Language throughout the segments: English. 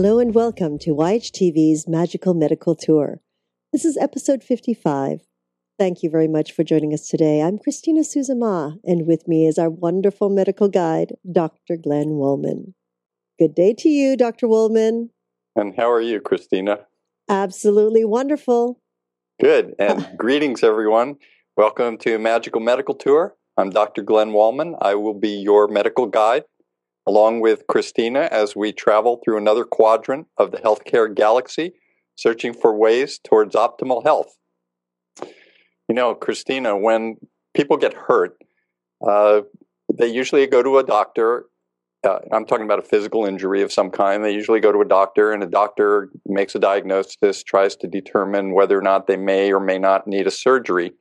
Hello and welcome to YHTV's Magical Medical Tour. This is episode 55. Thank you very much for joining us today. I'm Christina Suzama, and with me is our wonderful medical guide, Dr. Glenn Woolman. Good day to you, Dr. Woolman. And how are you, Christina? Absolutely wonderful. Good. And greetings, everyone. Welcome to Magical Medical Tour. I'm Dr. Glenn Wallman. I will be your medical guide along with Christina as we travel through another quadrant of the healthcare galaxy, searching for ways towards optimal health. You know, Christina, when people get hurt, uh, they usually go to a doctor. Uh, I'm talking about a physical injury of some kind. They usually go to a doctor, and a doctor makes a diagnosis, tries to determine whether or not they may or may not need a surgery.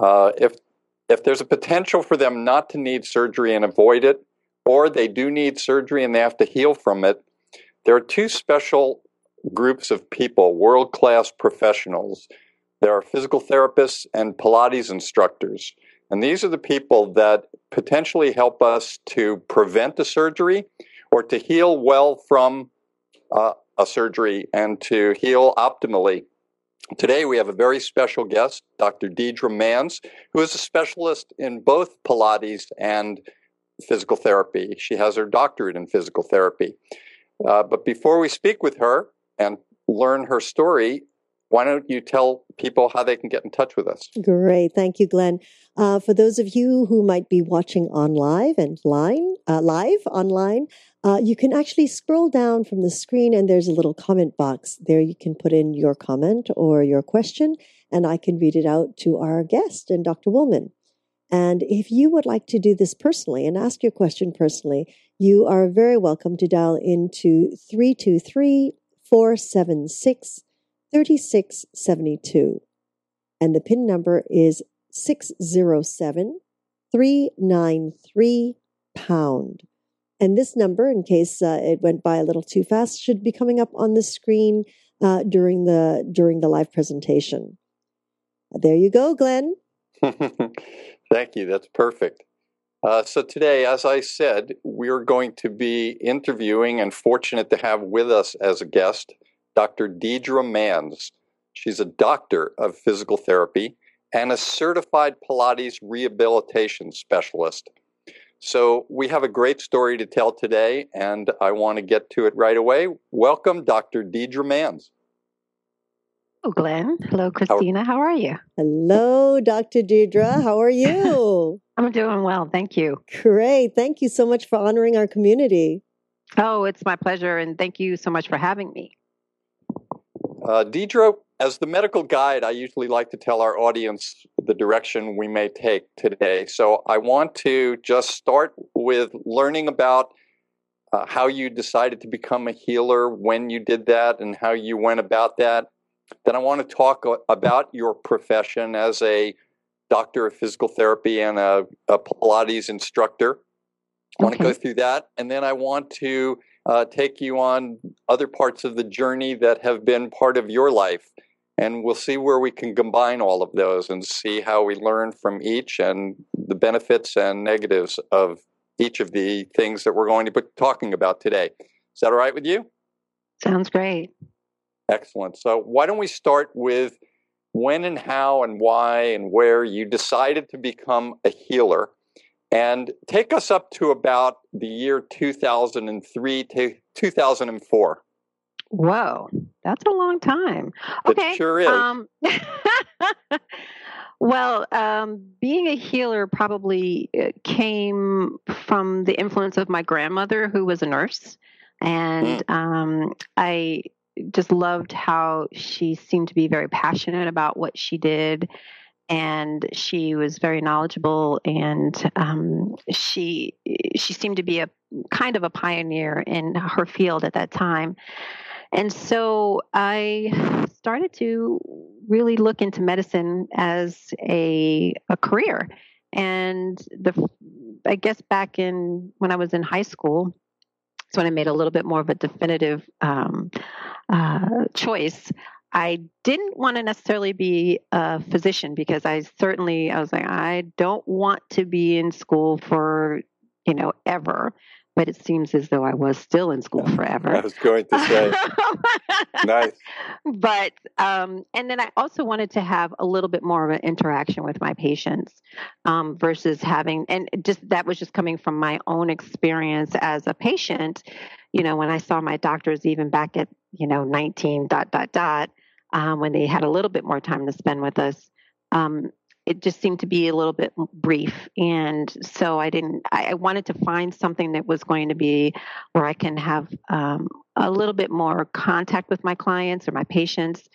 Uh, if if there's a potential for them not to need surgery and avoid it, or they do need surgery and they have to heal from it, there are two special groups of people, world class professionals. There are physical therapists and Pilates instructors. And these are the people that potentially help us to prevent a surgery or to heal well from uh, a surgery and to heal optimally. Today, we have a very special guest, Dr. Deidre Manns, who is a specialist in both Pilates and physical therapy. She has her doctorate in physical therapy. Uh, but before we speak with her and learn her story, why don't you tell people how they can get in touch with us? Great. Thank you, Glenn. Uh, for those of you who might be watching on live and line, uh, live online, uh, you can actually scroll down from the screen and there's a little comment box. There you can put in your comment or your question, and I can read it out to our guest and Dr. Woolman. And if you would like to do this personally and ask your question personally, you are very welcome to dial into 323 476 3672. And the PIN number is 607 393 pound. And this number, in case uh, it went by a little too fast, should be coming up on the screen uh, during the during the live presentation. There you go, Glenn. Thank you. That's perfect. Uh, so today, as I said, we're going to be interviewing and fortunate to have with us as a guest Dr. Deidre Manns. She's a doctor of physical therapy and a certified Pilates rehabilitation specialist. So we have a great story to tell today, and I want to get to it right away. Welcome, Dr. Deidre Manns. Hello, Glenn. Hello, Christina. How, How are you? Hello, Dr. Deidre. How are you? I'm doing well. Thank you. Great. Thank you so much for honoring our community. Oh, it's my pleasure. And thank you so much for having me. Uh, Deidre, as the medical guide, I usually like to tell our audience the direction we may take today. So I want to just start with learning about uh, how you decided to become a healer, when you did that, and how you went about that. Then I want to talk about your profession as a doctor of physical therapy and a, a Pilates instructor. I want okay. to go through that. And then I want to uh, take you on other parts of the journey that have been part of your life. And we'll see where we can combine all of those and see how we learn from each and the benefits and negatives of each of the things that we're going to be talking about today. Is that all right with you? Sounds great. Excellent. So, why don't we start with when and how and why and where you decided to become a healer? And take us up to about the year 2003 to 2004. Whoa, that's a long time. Okay. It sure is. Um, well, um, being a healer probably uh, came from the influence of my grandmother, who was a nurse. And mm. um, I just loved how she seemed to be very passionate about what she did. And she was very knowledgeable and um, she she seemed to be a kind of a pioneer in her field at that time. And so i started to really look into medicine as a, a career. And the i guess back in when i was in high school that's when I made a little bit more of a definitive um, uh, choice. I didn't want to necessarily be a physician because I certainly I was like I don't want to be in school for you know ever. but it seems as though I was still in school forever. I was going to say, nice. But um, and then I also wanted to have a little bit more of an interaction with my patients um, versus having, and just that was just coming from my own experience as a patient. You know, when I saw my doctors, even back at you know 19 dot dot dot, um, when they had a little bit more time to spend with us. Um, it just seemed to be a little bit brief. And so i didn't i wanted to find something that was going to be where i can have um, a little bit more contact with my clients or my patients.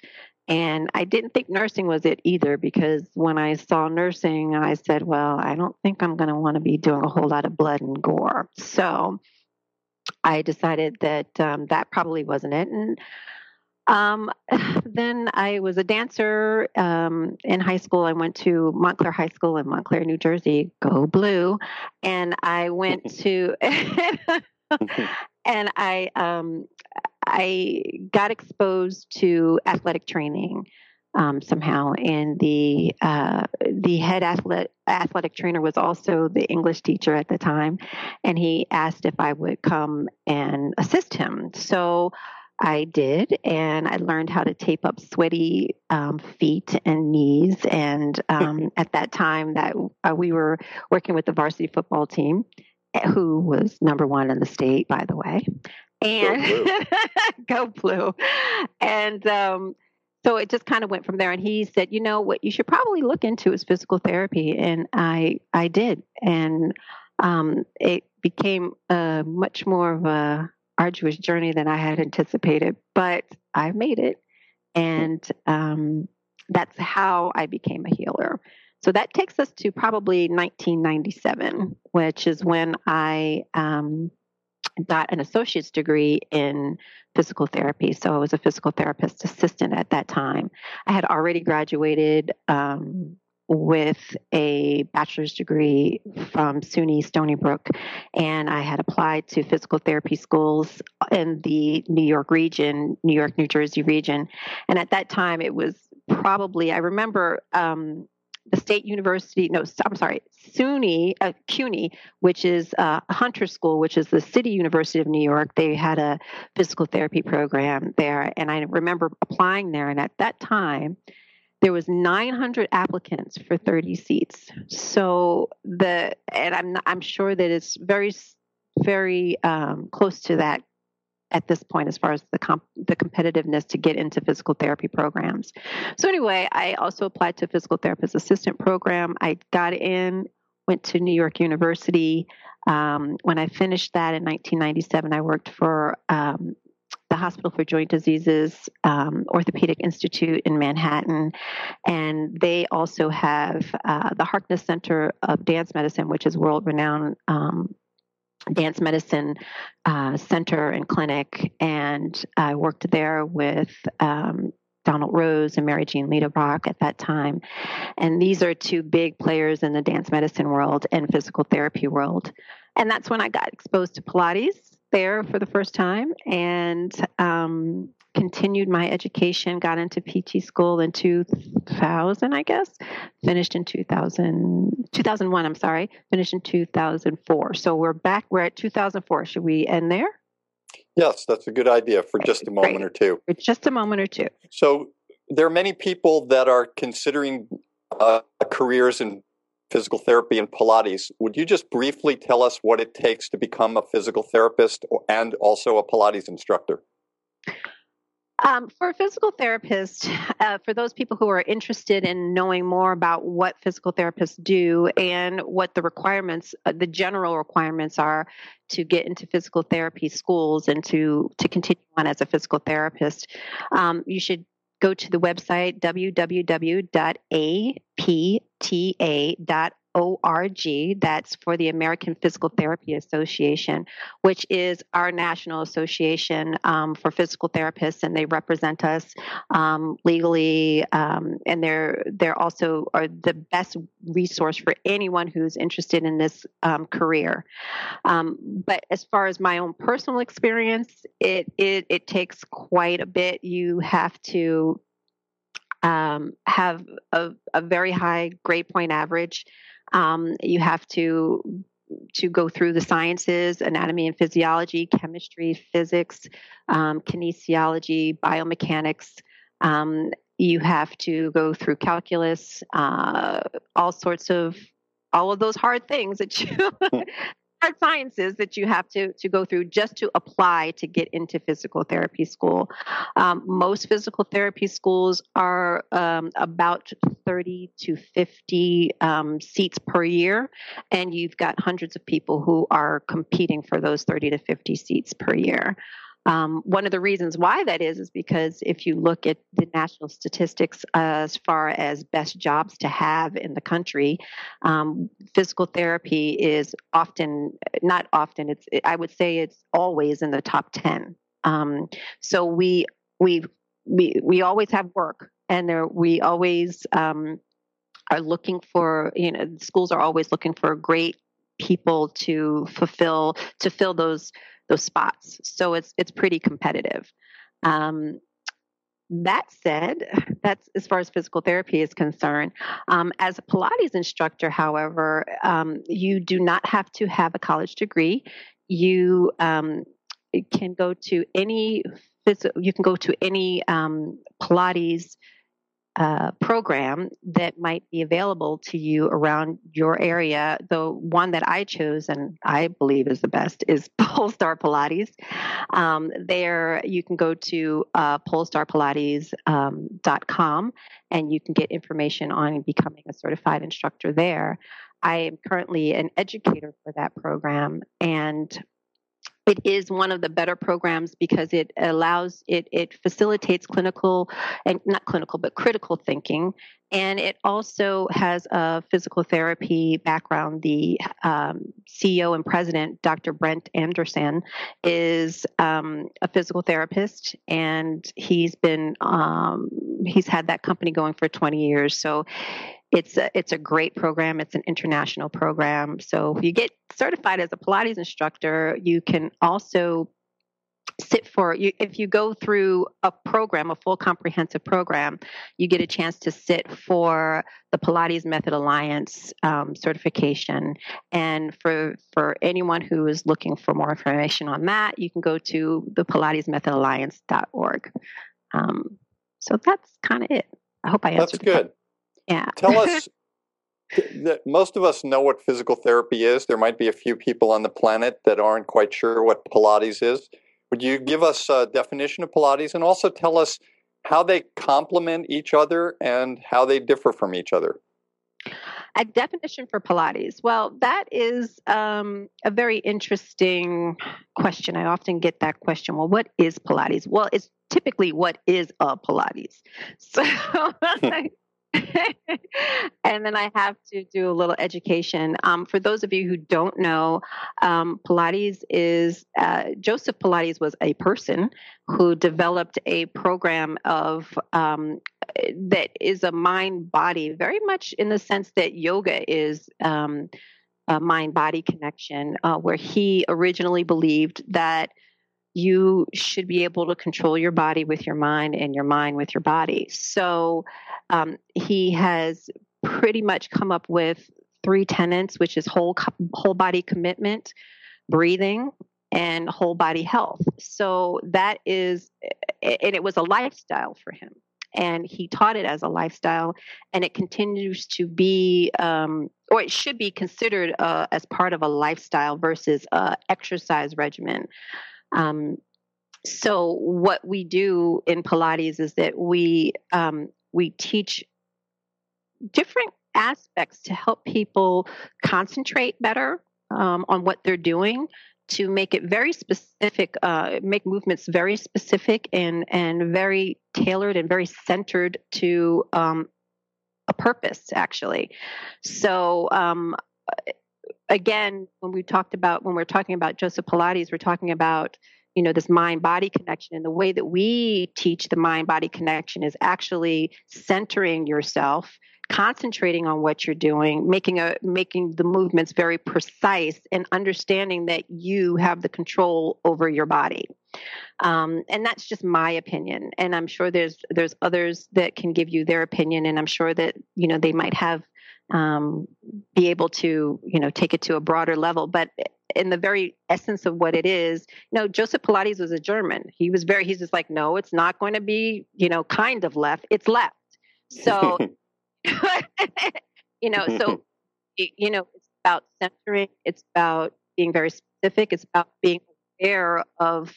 And i didn't think nursing was it either because when i saw nursing i said well i don't think i'm going to want to be doing a whole lot of blood and gore. So i decided that um, that probably wasn't it. And um, then I was a dancer um, in high school. I went to Montclair High School in Montclair, New Jersey. Go blue! And I went to, and I um, I got exposed to athletic training. Um, somehow, and the uh, the head athletic athletic trainer was also the English teacher at the time, and he asked if I would come and assist him. So I did, and I learned how to tape up sweaty um, feet and knees. And um, at that time, that uh, we were working with the varsity football team, eh, who was number one in the state, by the way. And go blue, go blue. and um, so it just kind of went from there. And he said, "You know what? You should probably look into is physical therapy." And I, I did, and um, it became uh, much more of a arduous journey than I had anticipated, but I made it. And um, that's how I became a healer. So that takes us to probably 1997, which is when I um, got an associate's degree in physical therapy. So I was a physical therapist assistant at that time. I had already graduated um, with a bachelor's degree from SUNY Stony Brook, and I had applied to physical therapy schools in the New York region, New York, New Jersey region. And at that time, it was probably, I remember um, the state university, no, I'm sorry, SUNY, uh, CUNY, which is uh, Hunter School, which is the city university of New York. They had a physical therapy program there. And I remember applying there. And at that time, there was 900 applicants for 30 seats. So the and i'm i'm sure that it's very very um, close to that at this point as far as the comp- the competitiveness to get into physical therapy programs. So anyway i also applied to physical therapist assistant program. I got in went to new york university. Um, when i finished that in 1997 i worked for um, the Hospital for Joint Diseases um, Orthopedic Institute in Manhattan. And they also have uh, the Harkness Center of Dance Medicine, which is world renowned. Um, dance medicine uh, center and clinic, and I worked there with um, Donald Rose and Marijeanne Liederbach at that time. And these are two big players in the dance medicine world and physical therapy world. And that's when I got exposed to Pilates there for the first time and um, continued my education. Got into PT school in 2000, I guess. Finished in 2000, 2001. I'm sorry. Finished in 2004. So we're back. We're at 2004. Should we end there? Yes, that's a good idea for just a moment Great. or two. For just a moment or two. So there are many people that are considering uh, careers in physical therapy and Pilates. Would you just briefly tell us what it takes to become a physical therapist and also a Pilates instructor? Um, for a physical therapist, uh, for those people who are interested in knowing more about what physical therapists do and what the requirements, uh, the general requirements are to get into physical therapy schools and to to continue on as a physical therapist, um, you should go to the website www.apta.org org. That's for the American Physical Therapy Association, which is our national association um, for physical therapists, and they represent us um, legally. Um, and they're they're also are the best resource for anyone who's interested in this um, career. Um, but as far as my own personal experience, it it it takes quite a bit. You have to um, have a, a, very high grade point average. Um, you have to to go through the sciences, anatomy and physiology, chemistry, physics, um, kinesiology, biomechanics. Um, you have to go through calculus, uh, all sorts of all of those hard things that you hard sciences that you have to to go through just to apply to get into physical therapy school. Um, most physical therapy schools are um, about 30 to 50 um, seats per year, and you've got hundreds of people who are competing for those 30 to 50 seats per year. Um, one of the reasons why that is is because if you look at the national statistics as far as best jobs to have in the country, um, physical therapy is often not often. It's I would say it's always in the top ten. Um, so we we we we always have work, and there we always um, are looking for. You know, schools are always looking for great people to fulfill to fill those those spots. So it's it's pretty competitive. Um, that said, that's as far as physical therapy is concerned. Um, as a Pilates instructor, however, um, you do not have to have a college degree. You um, can go to any you can go to any um, Pilates uh, program that might be available to you around your area. The one that I chose and I believe is the best is Polestar Pilates. Um, there you can go to uh, polestarpilates.com um, and you can get information on becoming a certified instructor there. I am currently an educator for that program and it is one of the better programs because it allows it it facilitates clinical and not clinical but critical thinking. And it also has a physical therapy background. The um, ceo and president dr brent anderson is um, a physical therapist and he's been um, he's had that company going for 20 years. So it's a, it's a great program. It's an international program. So if you get certified as a Pilates instructor, you can also sit for you if you go through a program a full comprehensive program you get a chance to sit for the pilates method alliance um, certification and for for anyone who is looking for more information on that you can go to the pilates method alliance.org um, so that's kind of it i hope i answered that's good yeah. Tell us that most of us know what physical therapy is. There might be a few people on the planet that aren't quite sure what Pilates is. Would you give us a definition of Pilates and also tell us how they complement each other and how they differ from each other? A definition for Pilates. Well, that is um, a very interesting question. I often get that question. Well, what is Pilates? Well, it's typically what is a Pilates. So and then I have to do a little education. Um, for those of you who don't know, um, Pilates is uh, Joseph Pilates was a person who developed a program of um, that is a mind body, very much in the sense that yoga is. Um, a mind body connection, uh, where he originally believed that you should be able to control your body with your mind and your mind with your body. So um, he has pretty much come up with three tenets, which is whole whole body commitment, breathing, and whole body health. So that is, and it was a lifestyle for him. And he taught it as a lifestyle, and it continues to be, um, or it should be considered uh, as part of a lifestyle versus a exercise regimen. Um, so what we do in Pilates is that we um, we teach different aspects to help people concentrate better um, on what they're doing to make it very specific uh, make movements very specific and and very tailored and very centered to um, a purpose actually. So um, again, when we talked about when we're talking about Joseph Pilates, we're talking about you know this mind body connection. And the way that we teach the mind body connection is actually centering yourself concentrating on what you're doing making a making the movements very precise and understanding that you have the control over your body. Um, and that's just my opinion. And i'm sure there's there's others that can give you their opinion and i'm sure that you know they might have um, be able to you know take it to a broader level. But in the very essence of what it is you know joseph pilates was a german. He was very he's just like no it's not going to be you know kind of left. It's left. So you know so you know it's about centering it's about being very specific it's about being aware of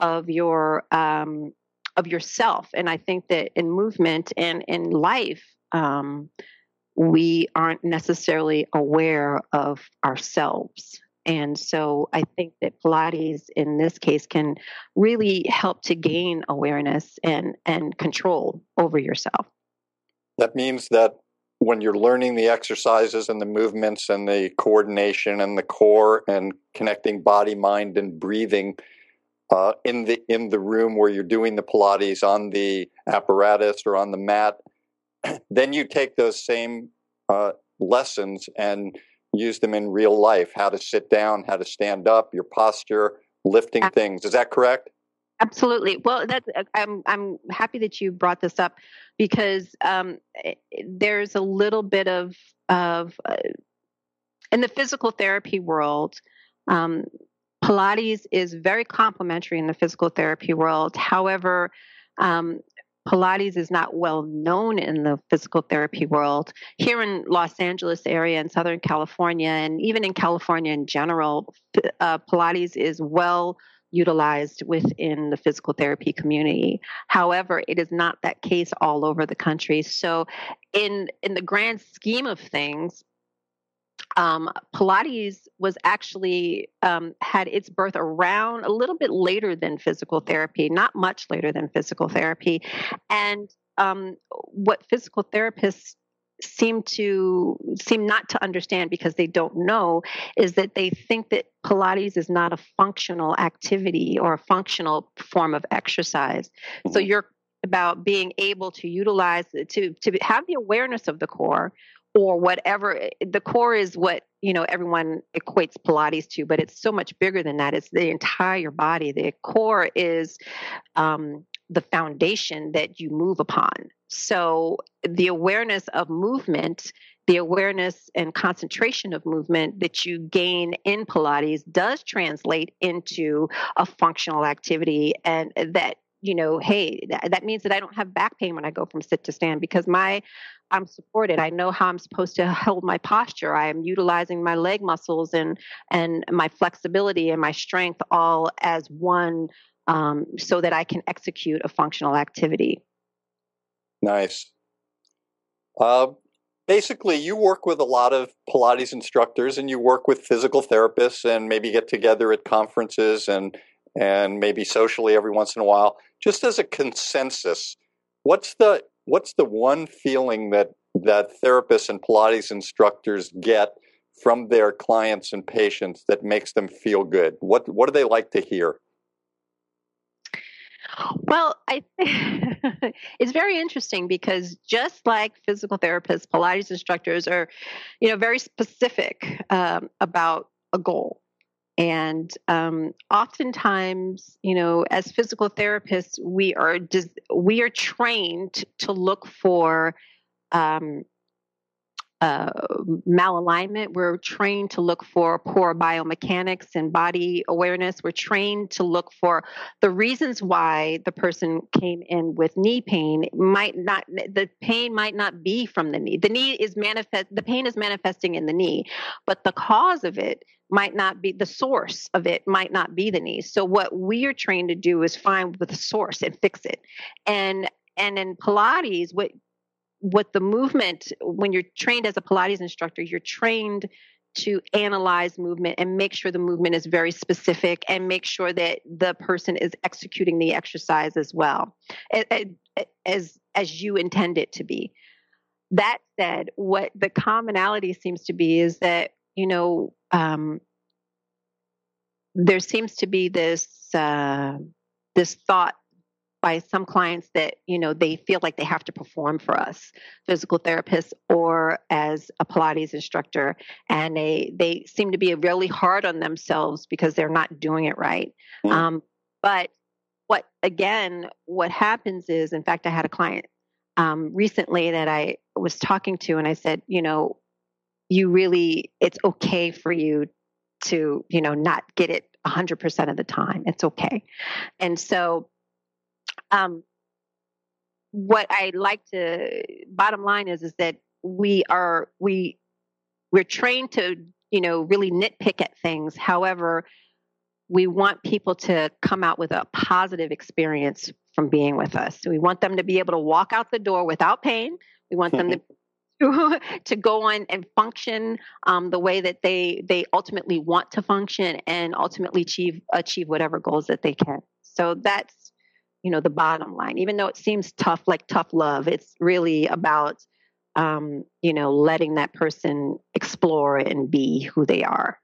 of your um of yourself. And i think that in movement and in life um we aren't necessarily aware of ourselves. And so I think that Pilates in this case can really help to gain awareness and, and control over yourself. That means that when you're learning the exercises and the movements and the coordination and the core and connecting body, mind, and breathing uh, in the in the room where you're doing the Pilates on the apparatus or on the mat, then you take those same uh, lessons and use them in real life how to sit down, how to stand up, your posture, lifting things. Is that correct? Absolutely. Well, that's uh, I'm I'm happy that you brought this up because um, eh, there's a little bit of of uh, in the physical therapy world. Um, Pilates is very complementary in the physical therapy world. However, um, Pilates is not well known in the physical therapy world. Here in Los Angeles area in Southern California, and even in California in general, uh, Pilates is well utilized within the physical therapy community. However, it is not that case all over the country. So, in in the grand scheme of things, um, Pilates was actually um, had its birth around a little bit later than physical therapy, not much later than physical therapy. And um, what physical therapists seem to seem not to understand because they don't know is that they think that Pilates is not a functional activity or a functional form of exercise. So mm-hmm. you're about being able to utilize to to have the awareness of the core or whatever eh, the core is what you know everyone equates pilates to but it's so much bigger than that. It's the entire body. The core is um, the foundation that you move upon. So the awareness of movement the awareness and concentration of movement that you gain in pilates does translate into a functional activity and that you know, hey, that, that, means that I don't have back pain when I go from sit to stand because my I'm supported. I know how I'm supposed to hold my posture. I am utilizing my leg muscles and and my flexibility and my strength all as one um, so that I can execute a functional activity. Nice. Uh, basically, you work with a lot of Pilates instructors and you work with physical therapists and maybe get together at conferences and and maybe socially every once in a while. Just as a consensus, what's the what's the one feeling that that therapists and Pilates instructors get from their clients and patients that makes them feel good? What what do they like to hear? Well, I it's very interesting because just like physical therapists, Pilates instructors are, you know, very specific um, about a goal. And um, oftentimes, you know, as physical therapists, we are we are trained to look for um, uh, malalignment. We're trained to look for poor biomechanics and body awareness. We're trained to look for the reasons why the person came in with knee pain. Might not the pain might not be from the knee. The knee is manifest. The pain is manifesting in the knee, but the cause of it might not be the source of it might not be the knee so what we are trained to do is find the source and fix it. And and in pilates what what the movement when you're trained as a pilates instructor you're trained to analyze movement and make sure the movement is very specific and make sure that the person is executing the exercise as well as as you intend it to be. That said what the commonality seems to be is that you know, um, there seems to be this uh, this thought by some clients that you know they feel like they have to perform for us physical therapists or as a pilates instructor and they they seem to be really hard on themselves because they're not doing it right mm. um, but what again what happens is in fact i had a client um, recently that i was talking to and i said you know you really it's okay for you to you know not get it 100% of the time. It's okay. And so um what i like to bottom line is is that we are we we're trained to you know really nitpick at things. However we want people to come out with a positive experience from being with us. So we want them to be able to walk out the door without pain. We want them to to, to go on and function um, the way that they they ultimately want to function and ultimately achieve achieve whatever goals that they can. So that's you know the bottom line. Even though it seems tough, like tough love, it's really about um, you know letting that person explore and be who they are.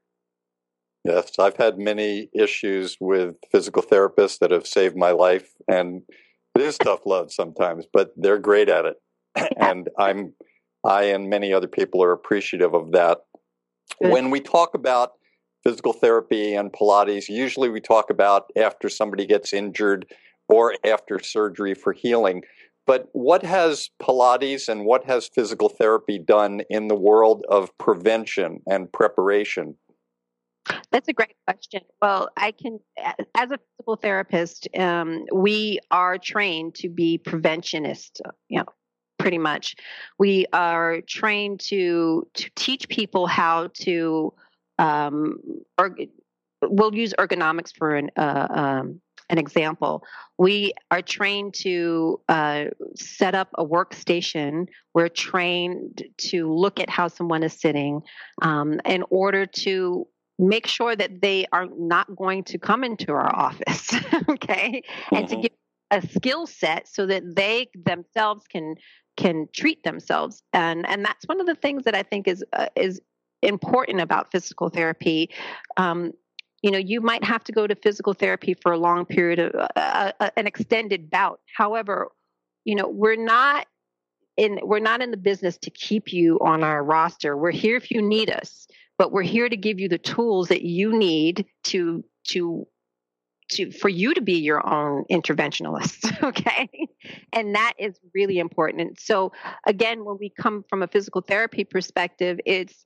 Yes, I've had many issues with physical therapists that have saved my life, and it is tough love sometimes, but they're great at it, and I'm I and many other people are appreciative of that. Good. When we talk about physical therapy and Pilates, usually we talk about after somebody gets injured or after surgery for healing. But what has Pilates and what has physical therapy done in the world of prevention and preparation? That's a great question. Well, I can, as a physical therapist, um, we are trained to be preventionists. You know, pretty much. We are trained to to teach people how to. Um, or, we'll use ergonomics for an uh, um, an example. We are trained to uh, set up a workstation. We're trained to look at how someone is sitting um, in order to make sure that they are not going to come into our office, okay, mm-hmm. and to mm-hmm. give a skill set so that they themselves can can treat themselves. And and that's one of the things that i think is uh, is important about physical therapy. Um, you know you might have to go to physical therapy for a long period of uh, uh, uh, an extended bout. However you know we're not in we're not in the business to keep you on our roster. We're here if you need us but we're here to give you the tools that you need to to to for you to be your own interventionalist okay? And that is really important. And so again when we come from a physical therapy perspective it's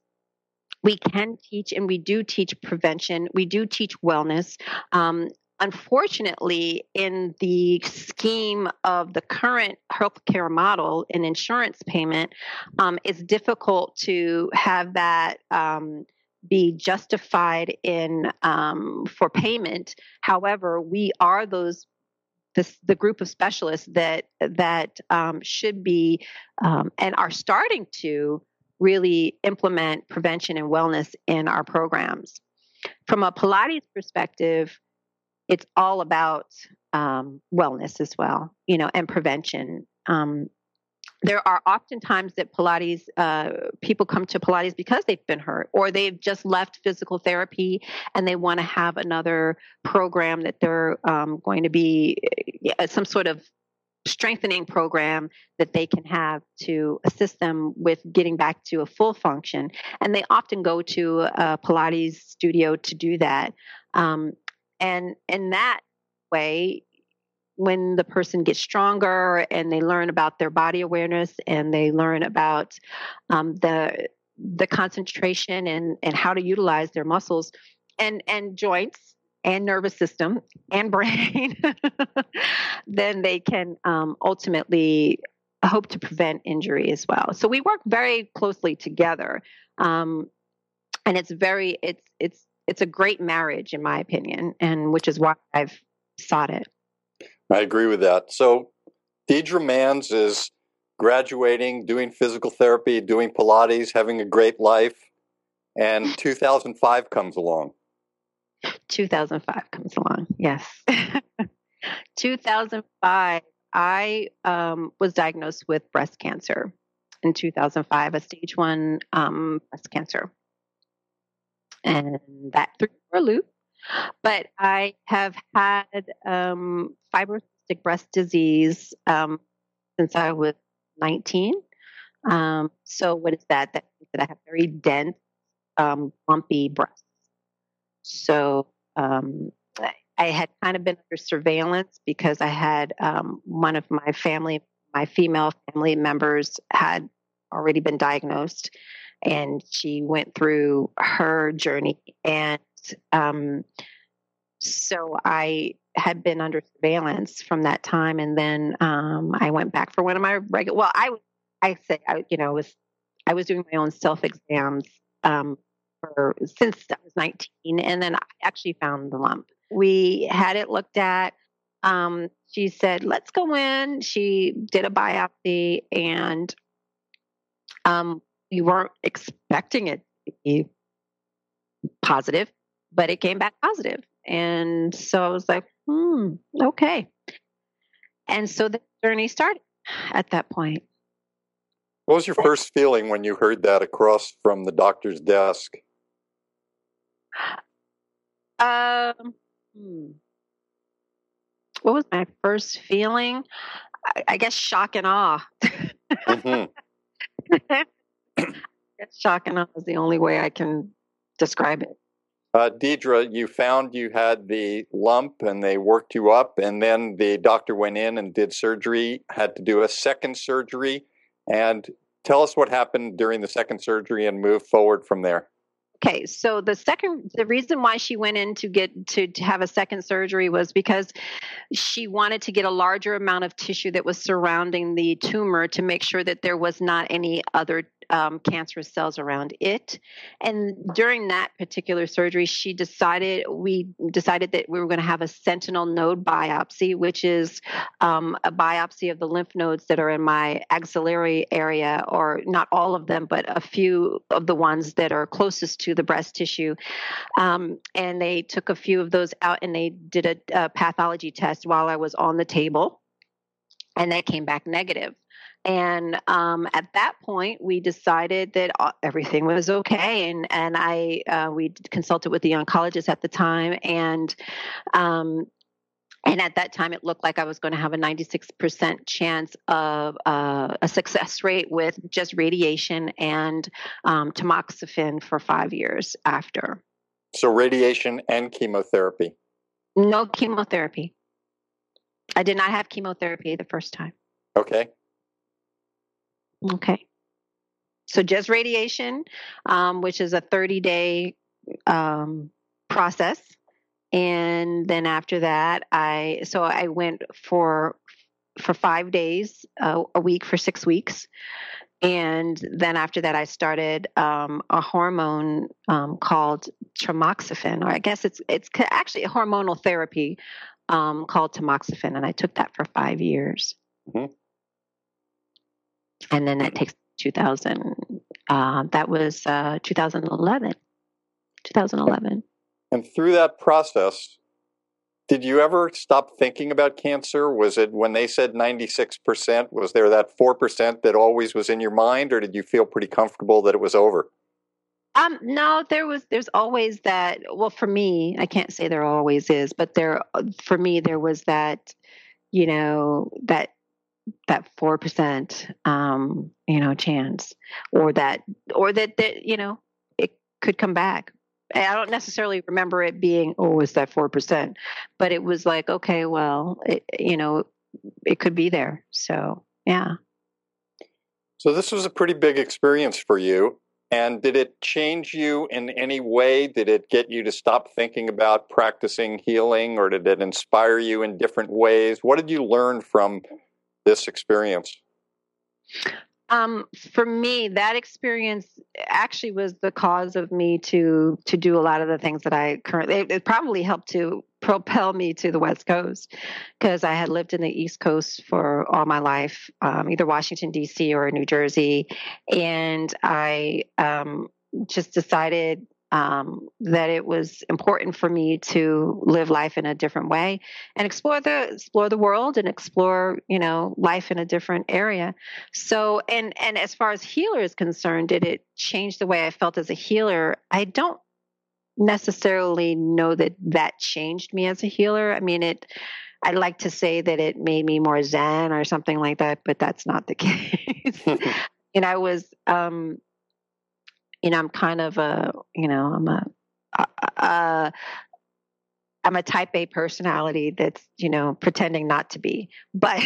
we can teach and we do teach prevention. We do teach wellness. Um, unfortunately, in the scheme of the current healthcare model and insurance payment, um, it's difficult to have that um, be justified in um, for payment. However, we are those this, the group of specialists that that um, should be um, and are starting to really implement prevention and wellness in our programs. From a Pilates perspective, it's all about um, wellness as well, you know, and prevention. Um, there are often times that Pilates uh, people come to Pilates because they've been hurt or they've just left physical therapy and they want to have another program that they're um, going to be uh, some sort of strengthening program that they can have to assist them with getting back to a full function. And they often go to a Pilates studio to do that. Um, and in that way, when the person gets stronger and they learn about their body awareness and they learn about um, the the concentration and and how to utilize their muscles and and joints and nervous system and brain then they can um, ultimately hope to prevent injury as well. So we work very closely together um, and it's very it's it's it's a great marriage in my opinion and which is why i've sought it I agree with that. So, Deidre Manns is graduating, doing physical therapy, doing Pilates, having a great life, and 2005 comes along. 2005 comes along, yes. 2005, I um, was diagnosed with breast cancer in 2005, a stage one um, breast cancer. And that threw for a loop. But I have had um, fibrocystic breast disease um, since I was 19. Um, so what is that? That means that I have very dense, um, lumpy breasts. So um, I had kind of been under surveillance because I had um, one of my family, my female family members had already been diagnosed. and she went through her journey. And um, so I had been under surveillance from that time, and then um, I went back for one of my regular. Well, I I say I, you know was I was doing my own self exams um, for since I was 19, and then I actually found the lump. We had it looked at. Um, she said, "Let's go in." She did a biopsy, and um, we weren't expecting it to be positive, but it came back positive. And so I was like, hmm, okay. And so the journey started at that point. What was your first feeling when you heard that across from the doctor's desk? Um, hmm. what was my first feeling? I, I guess shock and awe. mm-hmm. shock and awe is the only way I can describe it. Uh, Deidre, you found you had the lump and they worked you up, and then the doctor went in and did surgery, had to do a second surgery. And tell us what happened during the second surgery and move forward from there. Okay, so the second, the reason why she went in to get to, to have a second surgery was because she wanted to get a larger amount of tissue that was surrounding the tumor to make sure that there was not any other um, cancerous cells around it. And during that particular surgery, she decided we decided that we were going to have a sentinel node biopsy, which is um, a biopsy of the lymph nodes that are in my axillary area, or not all of them, but a few of the ones that are closest to the breast tissue. Um, and they took a few of those out and they did a, a pathology test while I was on the table, and they came back negative. And um, at that point, we decided that everything was okay, and and I uh, we consulted with the oncologist at the time, and um, and at that time, it looked like I was going to have a 96% chance of uh, a success rate with just radiation and um, tamoxifen for five years after. So, radiation and chemotherapy? No chemotherapy. I did not have chemotherapy the first time. Okay. Okay. So just radiation, um, which is a 30 day um, process. And then after that, I so I went for for five days uh, a week for six weeks, and then after that, I started um, a hormone um, called tamoxifen, or I guess it's it's actually a hormonal therapy um, called tamoxifen, and I took that for five years. Mm-hmm. And then that takes 2000 uh, that was uh, 2011 2011 and through that process did you ever stop thinking about cancer was it when they said 96% was there that 4% that always was in your mind or did you feel pretty comfortable that it was over um, no, there was, there's always that. Well, for me, I can't say there always is, but there, for me, there was that, you know, that that four percent um, you know chance or that or that that you know it could come back i don't necessarily remember it being oh it's that four percent? But it was like okay well it, you know it could be there. So yeah. So this was a pretty big experience for you. And did it change you in any way? Did it get you to stop thinking about practicing healing or did it inspire you in different ways? What did you learn from this experience? Um, for me, that experience actually was the cause of me to to do a lot of the things that I currently. It, it probably helped to propel me to the West Coast because I had lived in the East Coast for all my life, um, either Washington D.C. or New Jersey, and I um, just decided um, that it was important for me to live life in a different way and explore the explore the world and explore you know life in a different area. So and and as far as healer is concerned did it change the way i felt as a healer? I don't necessarily know that that changed me as a healer. I mean it I'd like to say that it made me more zen or something like that but that's not the case. And i was um you know, I'm kind of a, you know, I'm a, a, I'm a type A personality that's, you know, pretending not to be. But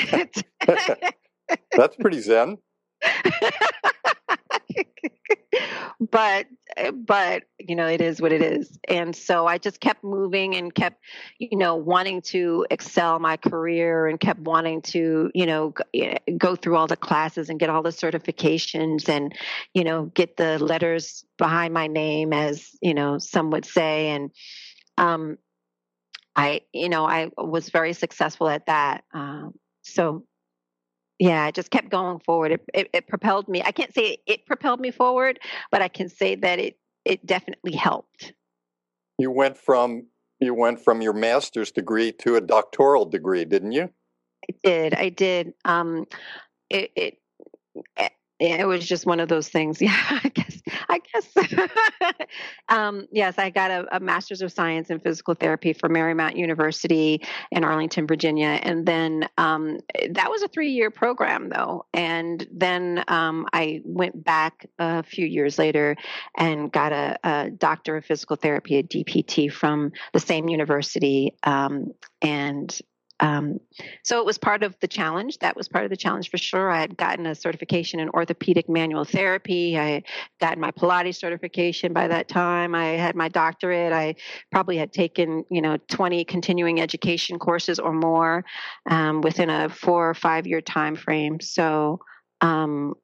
that's pretty zen. but but you know it is what it is. And so i just kept moving and kept you know wanting to excel my career and kept wanting to you know go through all the classes and get all the certifications and you know get the letters behind my name as you know some would say. And um i you know i was very successful at that um so yeah, I just kept going forward. It, it, it, propelled me. I can't say it propelled me forward, but I can say that it it definitely helped. You went from you went from your master's degree to a doctoral degree, didn't you? I did. I did. Um, it, it eh, it was just one of those things. Yeah, I guess. Um, yes, I got a, a, master's of science in physical therapy from Marymount University in Arlington, Virginia, and then um, that was a three-year program, though. And then um, I went back a few years later and got a, a, doctor of physical therapy, a DPT, from the same university, um, and um, so it was part of the challenge. That was part of the challenge for sure. I had gotten a certification in orthopedic manual therapy. I had gotten my Pilates certification by that time. I had my doctorate. I probably had taken, you know, 20 continuing education courses or more um, within a four or five year time frame. So um,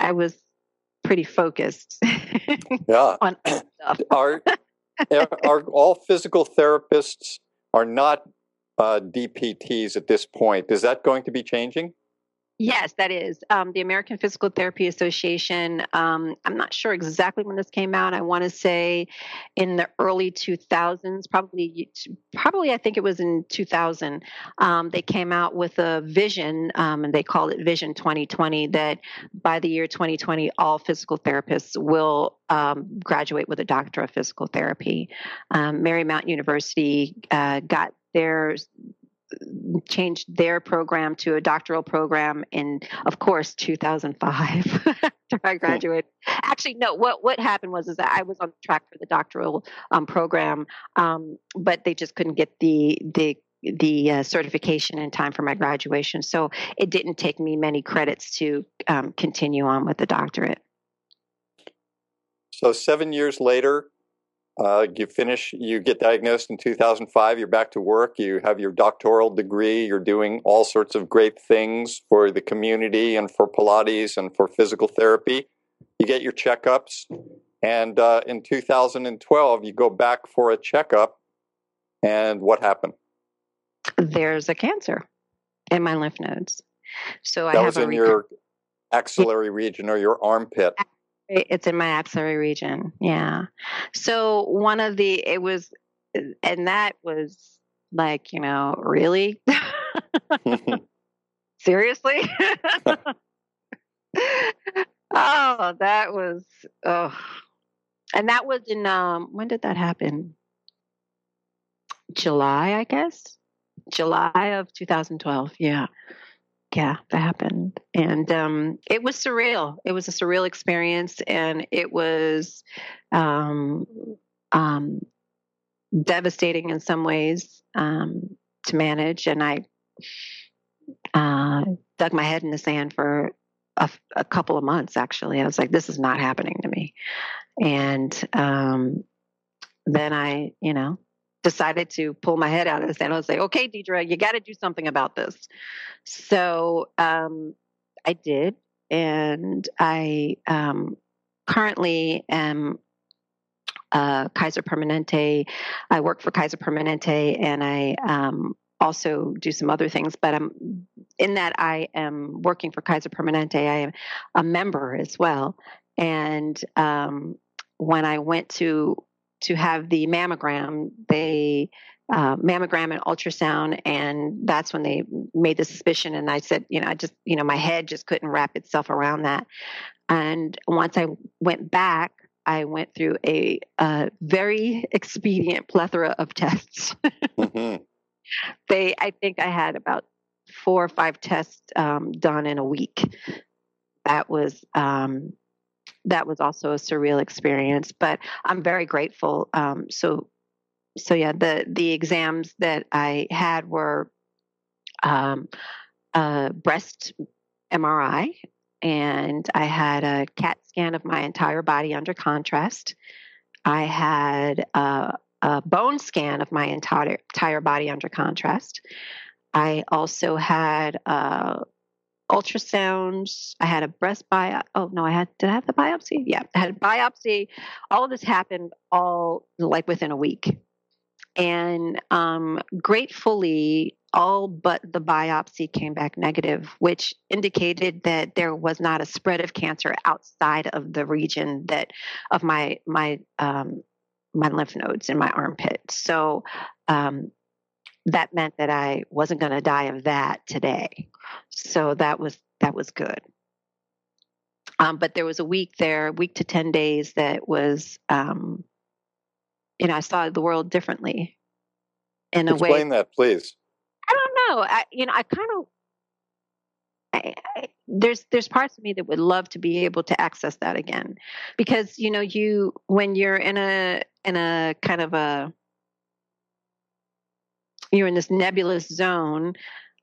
I was pretty focused. yeah. on stuff. Are, are all physical therapists are not uh, DPTs at this point. Is that going to be changing? Yes, that is. Um, the American Physical Therapy Association, um, I'm not sure exactly when this came out. I want to say in the early 2000s, probably, probably I think it was in 2000. Um, they came out with a vision, um, and they called it Vision 2020, that by the year 2020, all physical therapists will um, graduate with a doctor of physical therapy. Um, Marymount University uh, got their changed their program to a doctoral program in of course 2005 after i graduated. Actually no what what happened was is that i was on track for the doctoral um, program um, but they just couldn't get the the the uh, certification in time for my graduation. So it didn't take me many credits to um, continue on with the doctorate. So seven years later uh, you finish, you get diagnosed in 2005, you're back to work, you have your doctoral degree, you're doing all sorts of great things for the community and for Pilates and for physical therapy. You get your checkups, and uh, in 2012, you go back for a checkup, and what happened? There's a cancer in my lymph nodes. So that I was in your axillary region or your armpit. It's in my axillary region. Yeah. So one of the, it was, and that was like, you know, really? Seriously? oh, that was, oh. And that was in, um, when did that happen? July, I guess. July of 2012. Yeah yeah, that happened. And um, it was surreal. It was a surreal experience, and it was um, um, devastating in some ways um, to manage. And I uh, dug my head in the sand for a, a, couple of months, actually. I was like, this is not happening to me. And um, then I, you know, decided to pull my head out of the sand and say, okay, Deidre, you got to do something about this. So um, I did. And I um, currently am uh, Kaiser Permanente. I work for Kaiser Permanente and I um, also do some other things, but I'm in that I am working for Kaiser Permanente. I am a member as well. And um, when I went to to have the mammogram, they uh, mammogram and ultrasound, and that's when they made the suspicion. And I said, you know, I just, you know, my head just couldn't wrap itself around that. And once I went back, I went through a, a very expedient plethora of tests. mm-hmm. They, I think, I had about four or five tests um, done in a week. That was um, that was also a surreal experience. But I'm very grateful. Um, so, so yeah, the the exams that I had were um, breast MRI and I had a CAT scan of my entire body under contrast. I had a, a bone scan of my entire entire body under contrast. I also had uh, ultrasounds. I had a breast biopsy. Oh no, I had. Did I have the biopsy? Yeah, I had a biopsy. All of this happened all like within a week, and um, gratefully, all but the biopsy came back negative, which indicated that there was not a spread of cancer outside of the region that of my my um, my lymph nodes in my armpit. So um, that meant that I wasn't going to die of that today. So that was that was good. Um, but there was a week there, week to ten days that was, um, you know, I saw the world differently. In a way. Explain that, please. I don't know. I, you know, I kind of. I, I, there's there's parts of me that would love to be able to access that again, because you know you when you're in a in a kind of a you're in this nebulous zone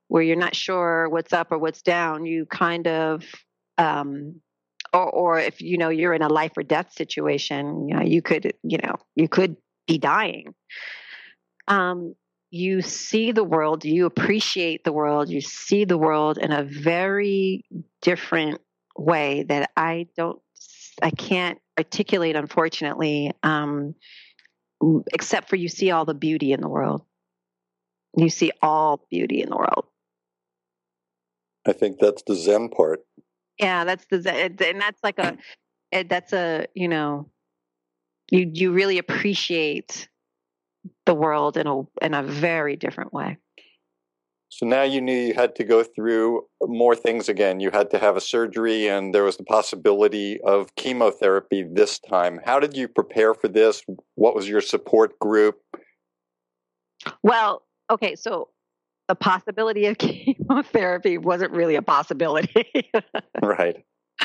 where you're not sure what's up or what's down, you kind of um, or, or if you know you're in a life or death situation, you know, you could, you know, you could be dying. Um, you see the world, you appreciate the world, you see the world in a very different way that I don't, I can't articulate, unfortunately, um, except for you see all the beauty in the world. You see all beauty in the world. I think that's the Zen part. Yeah, that's the Zen, and that's like a, that's a you know, you you really appreciate the world in a in a very different way. So now you knew you had to go through more things again. You had to have a surgery, and there was the possibility of chemotherapy this time. How did you prepare for this? What was your support group? Well, okay, so the possibility of chemotherapy wasn't really a possibility. right.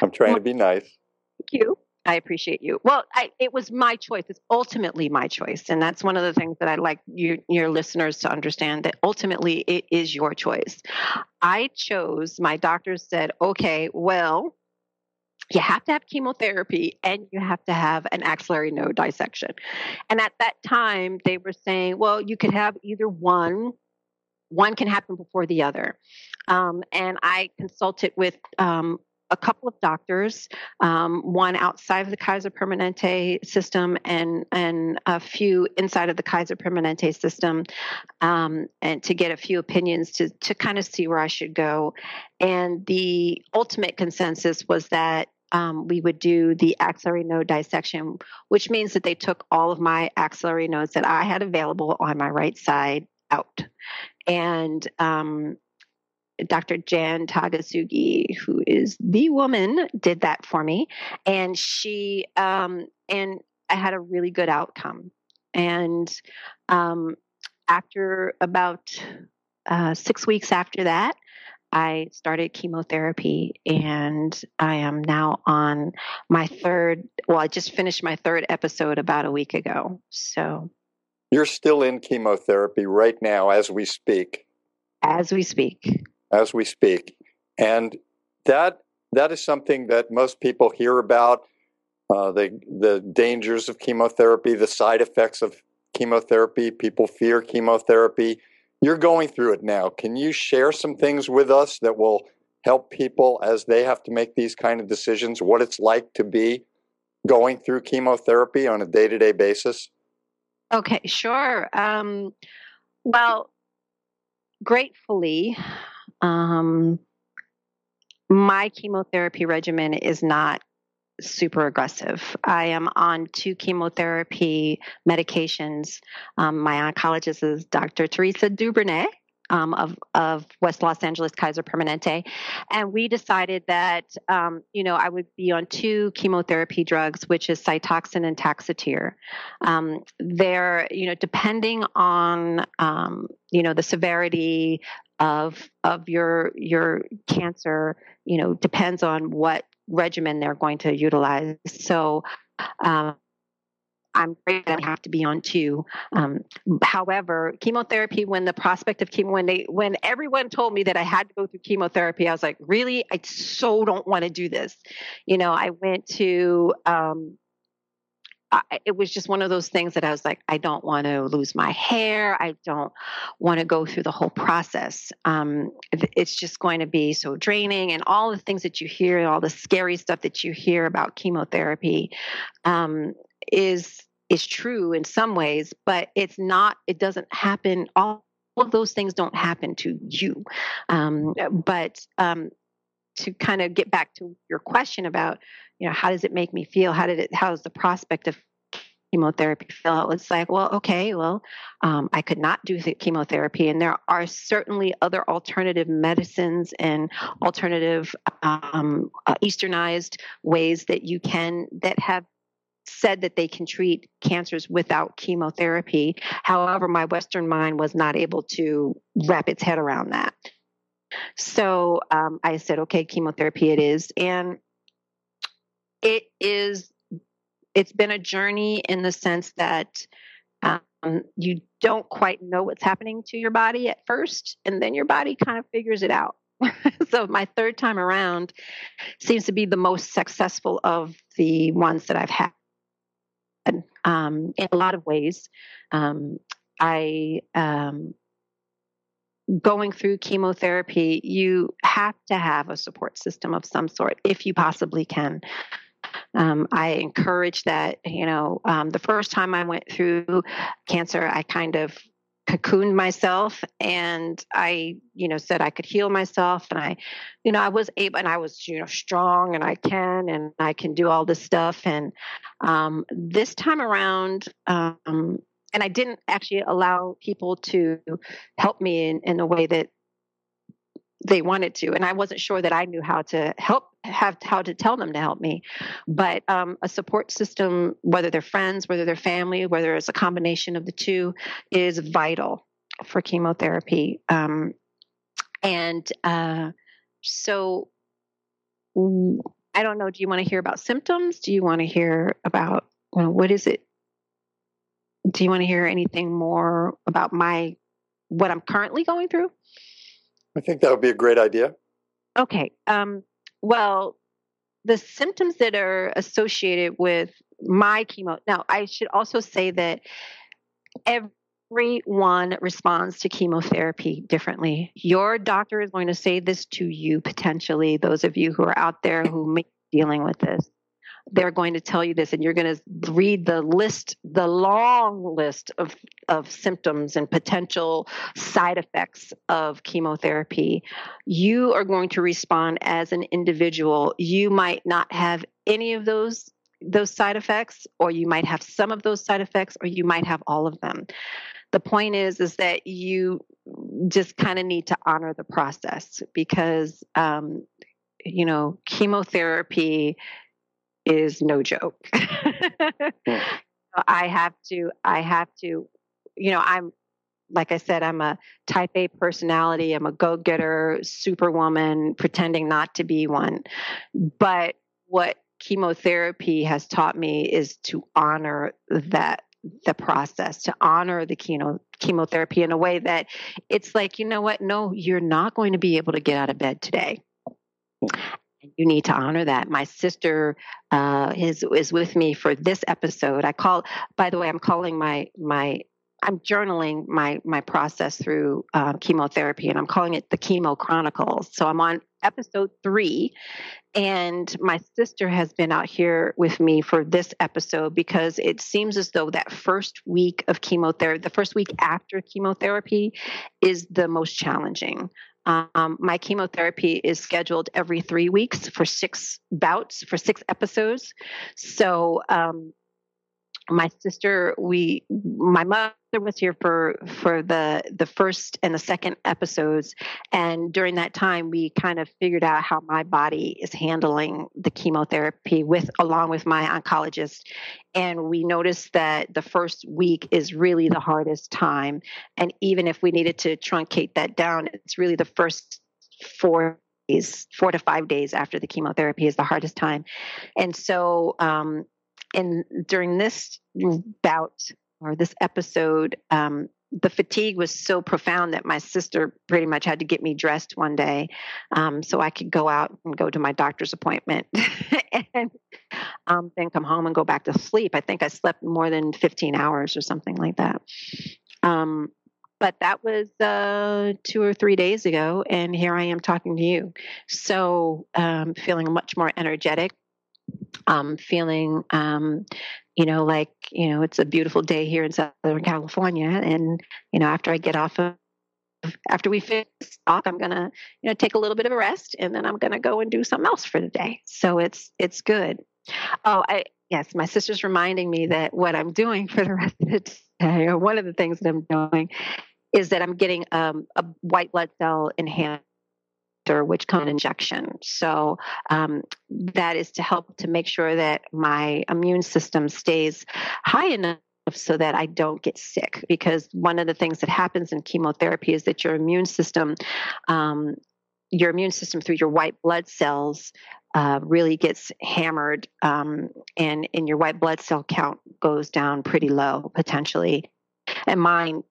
I'm trying to be nice. Thank you. I appreciate you. Well, I, it was my choice. It's ultimately my choice, and that's one of the things that I'd like you, your listeners to understand. That ultimately, it is your choice. I chose. My doctor said, "Okay, well, you have to have chemotherapy and you have to have an axillary node dissection. And at that time, they were saying, well, you could have either one. One can happen before the other. Um, and I consulted with um, a couple of doctors, um, one outside of the Kaiser Permanente system and and a few inside of the Kaiser Permanente system, um, and to get a few opinions to to kind of see where I should go. And the ultimate consensus was that um, we would do the axillary node dissection, which means that they took all of my axillary nodes that I had available on my right side out. And um, Dr. Jan Takasugi, who is the woman, did that for me. And she, um, and I had a really good outcome. And um, after about uh, six weeks after that, I started chemotherapy and I am now on my third, well, I just finished my third episode about a week ago. So you're still in chemotherapy right now as we speak. As we speak. As we speak. And that that is something that most people hear about uh, the the dangers of chemotherapy, the side effects of chemotherapy. People fear chemotherapy you're going through it now. Can you share some things with us that will help people as they have to make these kind of decisions, what it's like to be going through chemotherapy on a day to day basis? Okay, sure. Um, well, gratefully, um, my chemotherapy regimen is not super aggressive. I am on two chemotherapy medications. Um, my oncologist is Dr. Teresa Dubernay. Um, of of West Los Angeles Kaiser Permanente, and we decided that um, you know I would be on two chemotherapy drugs, which is Cytoxan and Taxotere. Um, they're you know depending on um, you know the severity of of your your cancer, you know depends on what regimen they're going to utilize. So um, I'm afraid I have to be on two. Um, however, chemotherapy, when the prospect of chemo, when they, when everyone told me that I had to go through chemotherapy, I was like, really? I so don't want to do this. You know, I went to, um, I, it was just one of those things that I was like, I don't want to lose my hair. I don't want to go through the whole process. Um, it's just going to be so draining, and all the things that you hear, all the scary stuff that you hear about chemotherapy, um, is is true in some ways, but it's not. It doesn't happen. All of those things don't happen to you. Um, but um, to kind of get back to your question about, you know, how does it make me feel? How did it? How does the prospect of chemotherapy feel? It's like, well, okay, well, um, I could not do the chemotherapy, and there are certainly other alternative medicines and alternative um, uh, Easternized ways that you can that have said that they can treat cancers without chemotherapy. However, my Western mind was not able to wrap its head around that. So um, I said, okay, chemotherapy it is. And it is, it's been a journey in the sense that um, you don't quite know what's happening to your body at first, and then your body kind of figures it out. so my third time around seems to be the most successful of the ones that I've had um, in a lot of ways. Um, I um, going through chemotherapy, you have to have a support system of some sort if you possibly can. Um, I encourage that. You know, um, the first time I went through cancer, I kind of cocooned myself and I, you know, said I could heal myself and I, you know, I was able and I was, you know, strong and I can and I can do all this stuff. And um, this time around, um, and I didn't actually allow people to help me in, in a way that they wanted to and i wasn't sure that i knew how to help have how to tell them to help me. But um, a support system whether they're friends whether they're family whether it's a combination of the two is vital for chemotherapy um, and uh, so i don't know do you want to hear about symptoms? Do you want to hear about you know, what is it do you want to hear anything more about my what i'm currently going through I think that would be a great idea. Okay. Um, well, the symptoms that are associated with my chemo. Now, I should also say that everyone responds to chemotherapy differently. Your doctor is going to say this to you potentially, those of you who are out there who may be dealing with this they're going to tell you this and you're going to read the list the long list of of symptoms and potential side effects of chemotherapy. You are going to respond as an individual. You might not have any of those those side effects or you might have some of those side effects or you might have all of them. The point is is that you just kind of need to honor the process because um, you know chemotherapy is no joke. Hmm. I have to, I have to, you know, I'm, like I said, I'm a type A personality. I'm a go getter, superwoman, pretending not to be one. But what chemotherapy has taught me is to honor that the process to honor the chemo, chemotherapy in a way that it's like you know what no you're not going to be able to get out of bed today hmm you need to honor that. My sister uh, is is with me for this episode. I call. By the way, I'm calling my my. I'm journaling my my process through uh, chemotherapy, and I'm calling it the Chemo Chronicles. So I'm on episode three, and my sister has been out here with me for this episode because it seems as though that first week of chemotherapy, the first week after chemotherapy, is the most challenging. Um, my chemotherapy is scheduled every three weeks for six bouts, for six episodes. So, um, my sister, we, my mother was here for for the the first and the second episodes, and during that time, we kind of figured out how my body is handling the chemotherapy with along with my oncologist, and we noticed that the first week is really the hardest time, and even if we needed to truncate that down, it's really the first four days, four to five days after the chemotherapy is the hardest time, and so um, in during this bout or this episode, um, the fatigue was so profound that my sister pretty much had to get me dressed one day um, so I could go out and go to my doctor's appointment and um, then come home and go back to sleep. I think I slept more than 15 hours or something like that. Um, but that was uh, two or three days ago, and here I am talking to you. So, um, feeling much more energetic, um, feeling um, you know, like, you know, it's a beautiful day here in Southern California. And, you know, after I get off of, after we finish talk, I'm to, you know, take a little bit of a rest and then I'm to go and do something else for the day. So it's, it's good. Oh, I, yes, my sister's reminding me that what I'm doing for the rest of the day, or one of the things that I'm doing is that I'm getting um, a white blood cell enhanced which come in injection. So um, that is to help to make sure that my immune system stays high enough so that I don't get sick. Because one of the things that happens in chemotherapy is that your immune system, um, your immune system through your white blood cells, uh, really gets hammered, um, and and your white blood cell count goes down pretty low potentially. And mine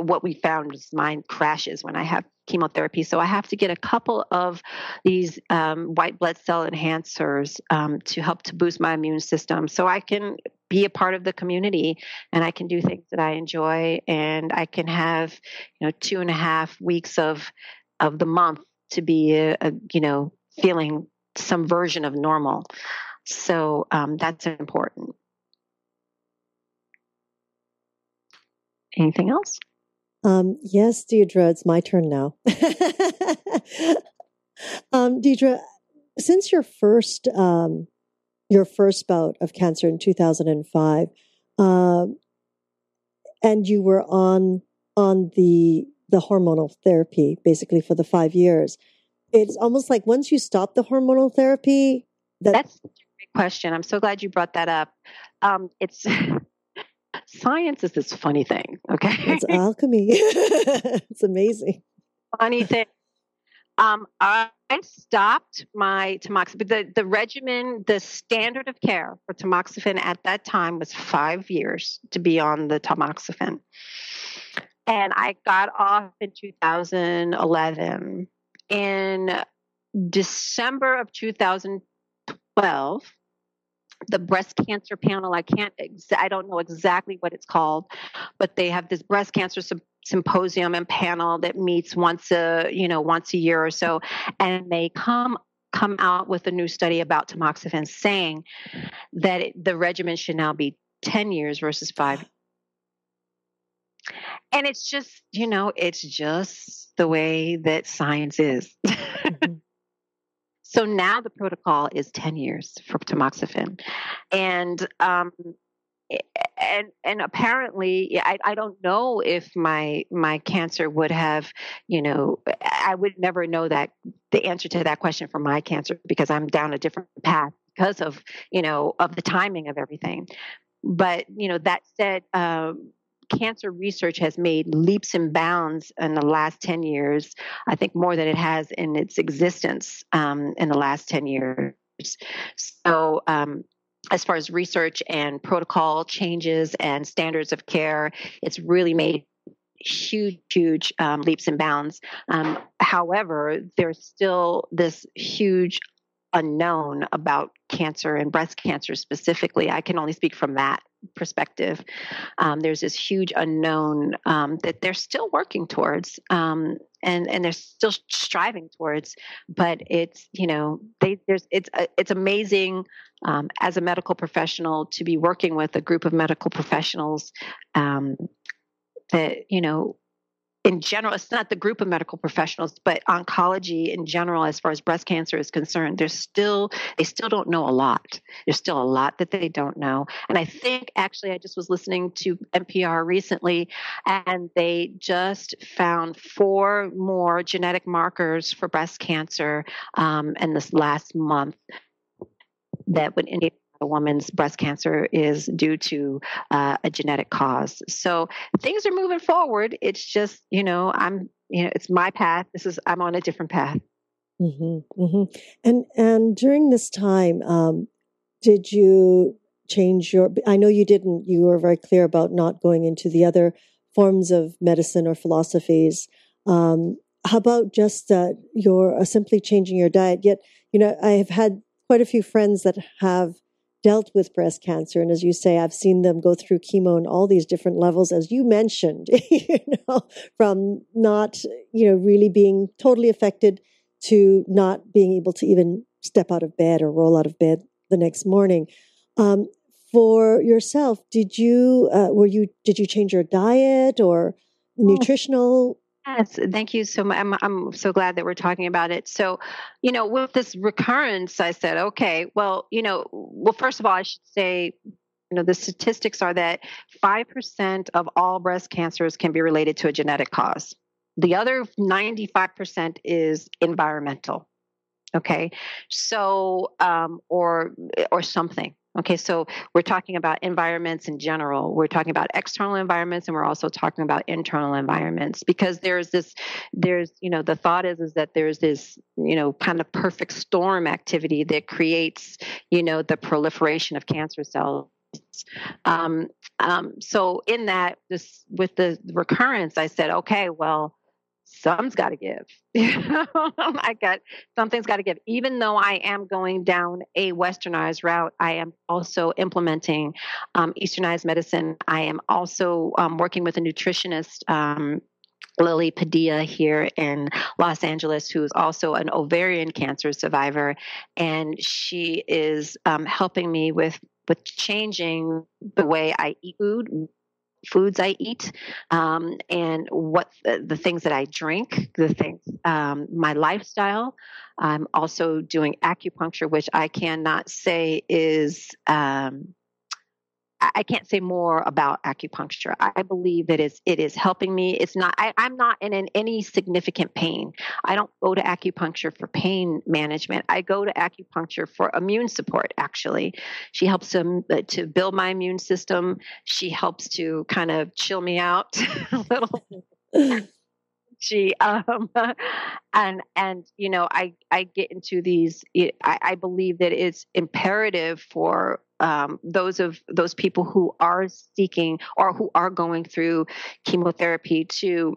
what we found is mine crashes when I have chemotherapy. So I have to get a couple of these um, white blood cell enhancers um, to help to boost my immune system so I can be a part of the community and I can do things that I enjoy and I can have, you know, two and a half weeks of of the month to be a, a you know, feeling some version of normal. So um, that's important. Anything else? Um, yes, Deidre, it's my turn now. um, Deidre, since your first um, your first bout of cancer in 2005, um, and you were on on the the hormonal therapy basically for the five years, it's almost like once you stop the hormonal therapy, that- that's a great question. I'm so glad you brought that up. Um, it's science is this funny thing, okay? It's alchemy. it's amazing. Funny thing. Um, I stopped my tamoxifen. The, the regimen, the standard of care for tamoxifen at that time was five years to be on the tamoxifen. And I got off in 2011. In December of 2012, the breast cancer panel i can't i don't know exactly what it's called but they have this breast cancer symposium and panel that meets once a you know once a year or so and they come come out with a new study about tamoxifen saying that it, the regimen should now be 10 years versus 5 and it's just you know it's just the way that science is. Mm-hmm. So now the protocol is 10 years for tamoxifen. And, um, and and apparently I, I don't know if my my cancer would have you know i would never know that the answer to that question for my cancer because i'm down a different path because of you know of the timing of everything but you know that said um, cancer research has made leaps and bounds in the last 10 years, I think more than it has in its existence um, in the last 10 years. So, um, as far as research and protocol changes and standards of care, it's really made huge, huge um, leaps and bounds. Um, however, there's still this huge unknown about cancer and breast cancer specifically. I can only speak from that perspective. Um, there's this huge unknown um, that they're still working towards. Um, and, and they're still striving towards, but it's you know they there's it's uh, it's amazing um, as a medical professional to be working with a group of medical professionals um, that you know in general, it's not the group of medical professionals, but oncology in general, as far as breast cancer is concerned, there's still, they still don't know a lot. There's still a lot that they don't know. And I think actually, I just was listening to NPR recently, and they just found four more genetic markers for breast cancer um, in this last month that would indicate a woman's breast cancer is due to uh, a genetic cause. So things are moving forward. It's just, you know, I'm, you know, it's my path. This is, I'm on a different path. Mm-hmm, mm-hmm. And and during this time, um, did you change your? I know you didn't. You were very clear about not going into the other forms of medicine or philosophies. Um, how about just uh, your uh, simply changing your diet? Yet, you know, I have had quite a few friends that have dealt with breast cancer, and as you say, I've seen them go through chemo and all these different levels, as you mentioned. you know, from not, you know, really being totally affected to not being able to even step out of bed or roll out of bed the next morning. Um, for yourself, did you uh, were you did you change your diet or oh. nutritional Yes, thank you so much. I'm, I'm so glad that we're talking about it. So, you know, with this recurrence, I said, okay, well, you know, well, first of all, I should say, you know, the statistics are that 5% of all breast cancers can be related to a genetic cause. The other 95% is environmental. Okay. So, um, or, or something. Okay, so we're talking about environments in general. We're talking about external environments and we're also talking about internal environments because there's this there's you know the thought is is that there's this you know kind of perfect storm activity that creates you know the proliferation of cancer cells um, um, so in that this with the recurrence i said okay well something's got to give. I got something's got to give. Even though I am going down a westernized route, I am also implementing um, easternized medicine. I am also um, working with a nutritionist. Um, Lily Padilla here in Los Angeles, who is also an ovarian cancer survivor, and she is um, helping me with with changing the way I eat food, foods I eat, um, and what the, the, things that I drink, the things, um, my lifestyle. I'm also doing acupuncture, which I cannot say is um, I can't say more about acupuncture. I believe it's, it is helping me. It's not, I, am not in, in any significant pain. I don't go to acupuncture for pain management. I go to acupuncture for immune support, actually. She helps uh, to build my immune system. She helps to kind of chill me out a little. um and and you know i i get into these i i believe that it's imperative for um, those of those people who are seeking or who are going through chemotherapy to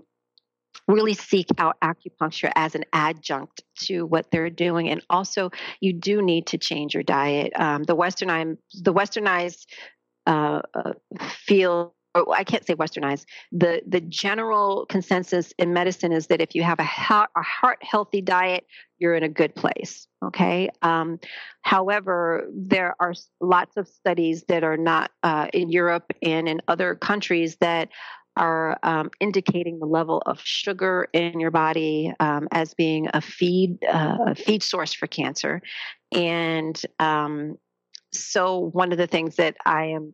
really seek out acupuncture as an adjunct to what they're doing. And also you do need to change your diet. Um, the westernized the westernized uh, uh, Oh, I can't say westernized. The the general consensus in medicine is that if you have a heart, a heart healthy diet, you're in a good place. Okay. Um, however, there are lots of studies that are not uh, in Europe and in other countries that are um, indicating the level of sugar in your body um, as being a feed uh, a feed source for cancer, and um, so one of the things that I am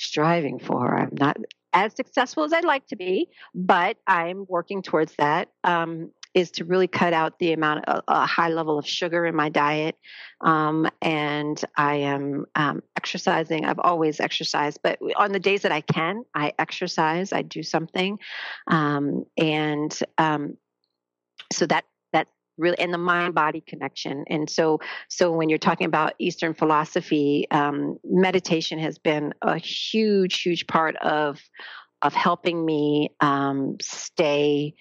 striving for. I'm not as successful as I'd like to be, but I'm working towards that. Um, is to really cut out the amount of a high level of sugar in my diet. Um, and I am um, exercising. I've always exercised, but on the days that I can, I exercise, I do something. Um, and um, so that really and the mind body connection. And so so when you're talking about eastern philosophy um, meditation has been a huge huge part of of helping me um, stay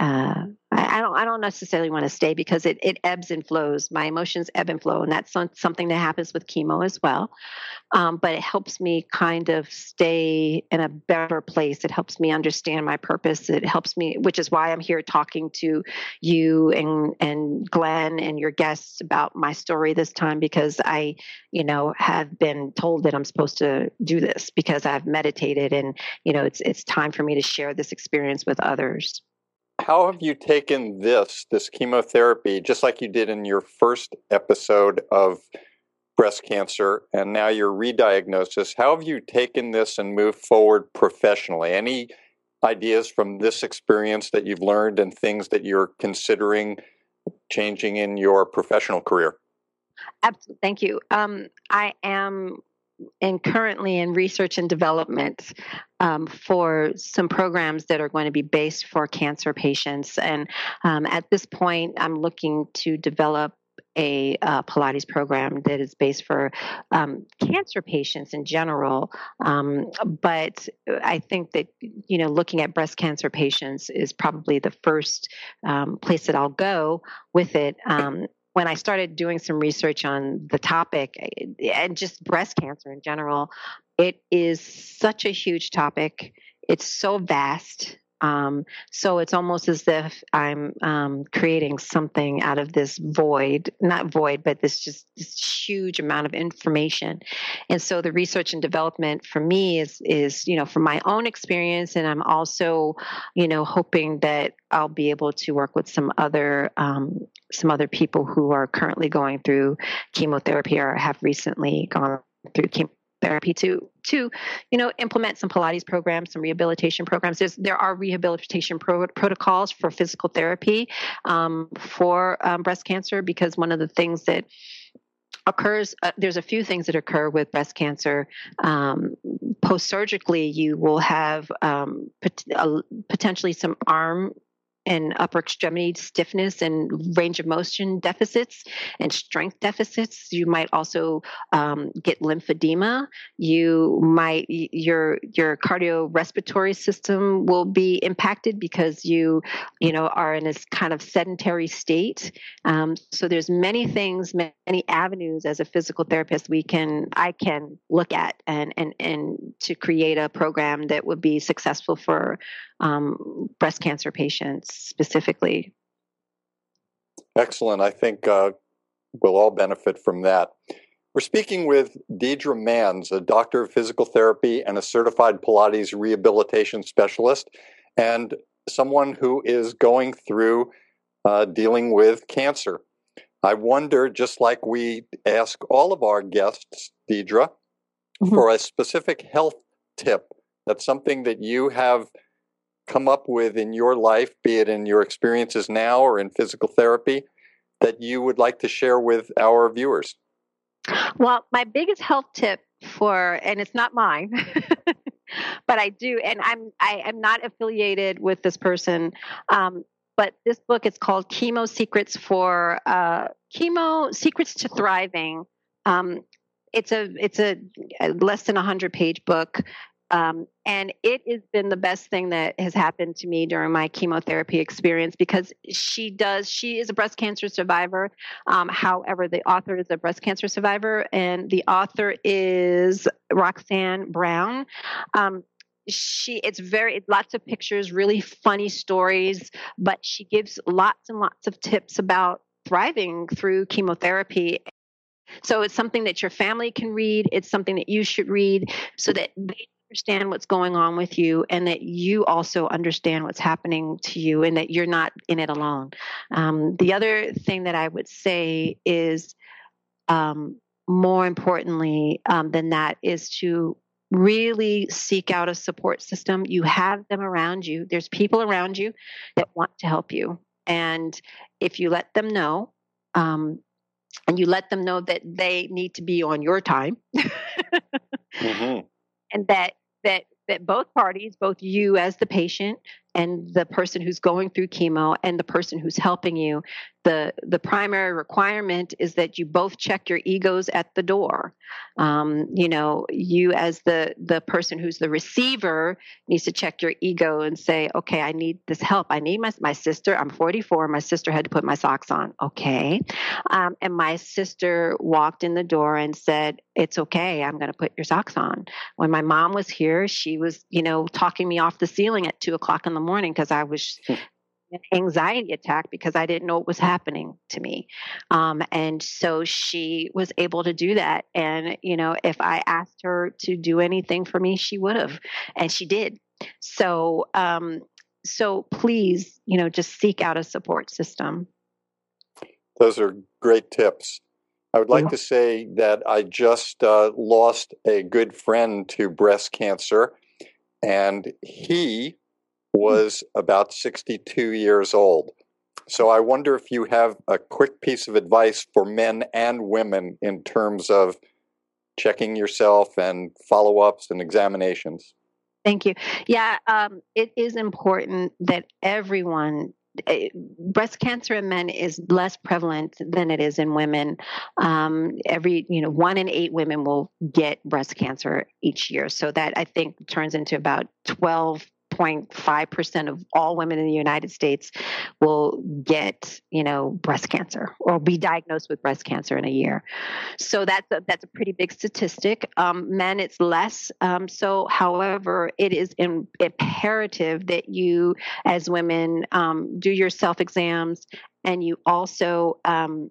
uh, I, I, don't I don't necessarily want to stay because it, it ebbs and flows. My emotions ebb and flow, and that's something that happens with chemo as well. Um, but it helps me kind of stay in a better place. It helps me understand my purpose. It helps me, which is why I'm here talking to you and and Glenn and your guests about my story this time because I, you know, have been told that I'm supposed to do this because I've meditated and you know it's it's time for me to share this experience with others how have you taken this, this chemotherapy, just like you did in your first episode of breast cancer and now your rediagnosis? How have you taken this and moved forward professionally? Any ideas from this experience that you've learned and things that you're considering changing in your professional career? Absolutely. Thank you. Um, I am and currently in research and development um, for some programs that are going to be based for cancer patients. And um, at this point, I'm looking to develop a uh, Pilates program that is based for um, cancer patients in general. Um, but I think that, you know, looking at breast cancer patients is probably the first um, place that I'll go with it. When I started doing some research on the topic and just breast cancer in general, it is such a huge topic. It's so vast. Um, so it's almost as if I'm um, creating something out of this void, not void, but this just this huge amount of information. And so the research and development for me is is you know from my own experience, and I'm also you know hoping that I'll be able to work with some other um, some other people who are currently going through chemotherapy or have recently gone through chemotherapy therapy to to you know implement some pilates programs some rehabilitation programs. There's, there are rehabilitation pro- protocols for physical therapy um, for um, breast cancer because one of the things that occurs uh, there's a few things that occur with breast cancer. Um, post surgically you will have um, pot- uh, potentially some arm and upper extremity stiffness and range of motion deficits and strength deficits. You might also um, get lymphedema. You might your your cardiorespiratory system will be impacted because you you know are in this kind of sedentary state. Um, so there's many things, many avenues as a physical therapist we can I can look at and and and to create a program that would be successful for um, breast cancer patients specifically. Excellent. I think uh, we'll all benefit from that. We're speaking with Deidre Manns, a doctor of physical therapy and a certified Pilates rehabilitation specialist, and someone who is going through uh, dealing with cancer. I wonder, just like we ask all of our guests, Deidre, mm-hmm. for a specific health tip. That's something that you have come up with in your life, be it in your experiences now or in physical therapy, that you would like to share with our viewers? Well, my biggest health tip for, and it's not mine, but I do, and I'm I am not affiliated with this person. Um, but this book is called Chemo Secrets for uh, Chemo Secrets to Thriving. Um, it's a it's a, less than a hundred page book um, and it has been the best thing that has happened to me during my chemotherapy experience because she does, she is a breast cancer survivor. Um, however, the author is a breast cancer survivor, and the author is Roxanne Brown. Um, she it's very lots of pictures really funny stories but she gives lots and lots of tips about thriving through chemotherapy so it's something that your family can read. It's something that you should read so that they understand what's going on with you and that you also understand what's happening to you and that you're not in it alone. Um, the other thing that I would say is um, more importantly um, than that is to really seek out a support system. You have them around you, there's people around you that want to help you. And if you let them know, um, and you let them know that they need to be on your time. mm-hmm and that that that both parties, both you as the patient and the person who's going through chemo and the person who's helping you, the the primary requirement is that you both check your egos at the door. Um, you know, you as the the person who's the receiver needs to check your ego and say, okay, I need this help. I need my my sister. I'm 44. My sister had to put my socks on. Okay, um, and my sister walked in the door and said, it's okay. I'm going to put your socks on. When my mom was here, she was, you know, talking me off the ceiling at two o'clock in the morning because I was hmm an anxiety attack because I didn't know what was happening to me. Um, and so she was able to do that. And, you know, if I asked her to do anything for me, she would have. And she did. So, um, so please, you know, just seek out a support system. Those are great tips. I would like yeah. to say that I just uh, lost a good friend to breast cancer, and he was about 62 years old. So I wonder if you have a quick piece of advice for men and women in terms of checking yourself and follow ups and examinations. Thank you. Yeah, um, it is important that everyone eh, breast cancer in men is less prevalent than it is in women. Um, every, you know, one in eight women will get breast cancer each year. So that I think turns into about 12 0.5% of all women in the United States will get, you know, breast cancer or be diagnosed with breast cancer in a year. So that's a, that's a pretty big statistic. Um, men, it's less. Um, so, however, it is in, imperative that you, as women, um, do your self exams and you also um,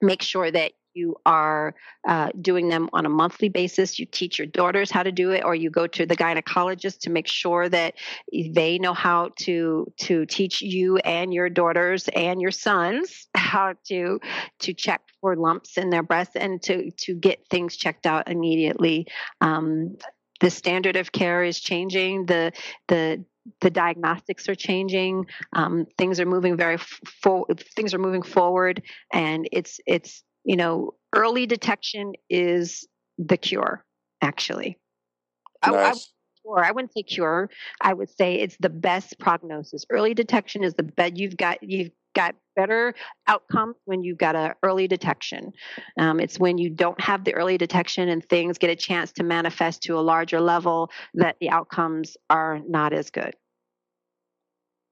make sure that you are uh, doing them on a monthly basis. You teach your daughters how to do it, or you go to the gynecologist to make sure that they know how to to teach you and your daughters and your sons how to to check for lumps in their breasts and to to get things checked out immediately. Um, the standard of care is changing. The the the diagnostics are changing. Um, things are moving very fo- things are moving forward, and it's it's you know, early detection is the cure, actually. Nice. I, I, or I wouldn't say cure. I would say it's the best prognosis. Early detection is the best. You've got you've got better outcomes when you've got an early detection. Um, it's when you don't have the early detection and things get a chance to manifest to a larger level that the outcomes are not as good.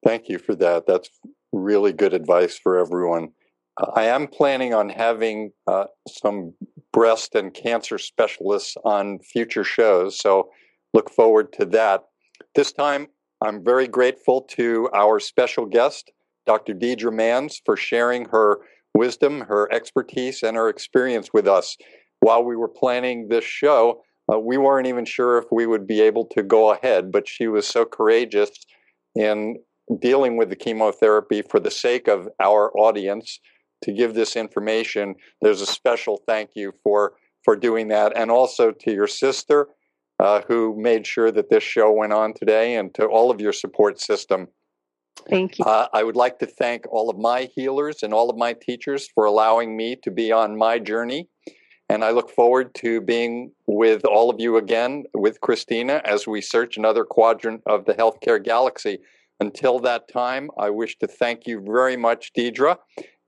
Thank you for that. That's really good advice for everyone. I am planning on having uh, some breast and cancer specialists on future shows, so look forward to that. This time, I'm very grateful to our special guest, Dr. Deidre Manns, for sharing her wisdom, her expertise, and her experience with us. While we were planning this show, uh, we weren't even sure if we would be able to go ahead, but she was so courageous in dealing with the chemotherapy for the sake of our audience to give this information. There's a special thank you for for doing that, and also to your sister uh, who made sure that this show went on today, and to all of your support system. Thank you. Uh, I would like to thank all of my healers and all of my teachers for allowing me to be on my journey. And I look forward to being with all of you again with Christina as we search another quadrant of the healthcare galaxy. Until that time, I wish to thank you very much, Deidre,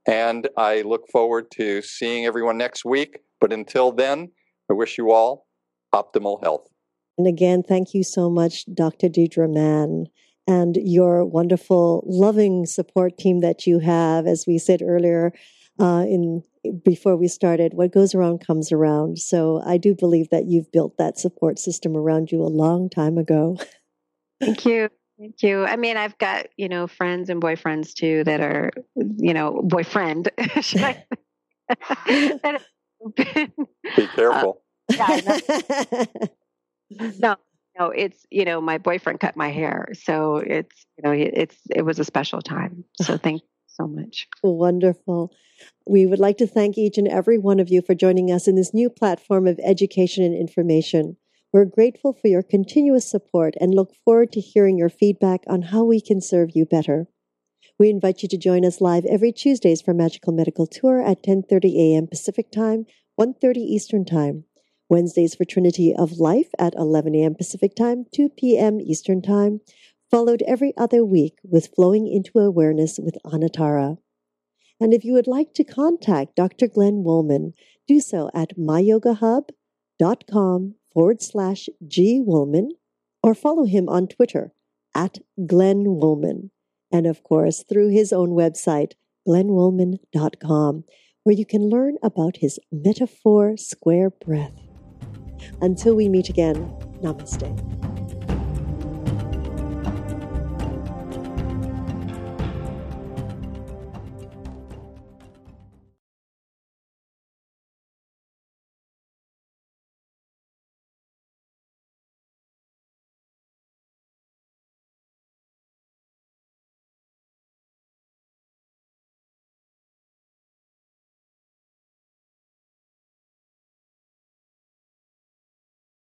and I look forward to seeing everyone next week. But until then, I wish you all optimal health. And again, thank you so much, Dr. Deidre Mann, and your wonderful, loving support team that you have. As we said earlier, uh, in before we started, what goes around comes around. So I do believe that you've built that support system around you a long time ago. Thank you. Thank you. I mean, I've got, you know, friends and boyfriends too that are, you know, boyfriend. Be careful. Uh, yeah, no, no, it's, you know, my boyfriend cut my hair. So it's, you know, it's, it was a special time. So thank you so much. Wonderful. We would like to thank each and every one of you for joining us in this new platform of education and information. We're grateful for your continuous support and look forward to hearing your feedback on how we can serve you better. We invite you to join us live every Tuesdays for Magical Medical Tour at 10:30 a.m. Pacific Time, 1:30 Eastern Time. Wednesdays for Trinity of Life at 11 a.m. Pacific Time, 2 p.m. Eastern Time, followed every other week with Flowing into Awareness with Anatara. And if you would like to contact Dr. Glenn Woolman, do so at myyogahub.com forward slash G Woolman or follow him on Twitter at Glenn Woolman. And of course, through his own website, glennwoolman.com, where you can learn about his metaphor square breath. Until we meet again, namaste.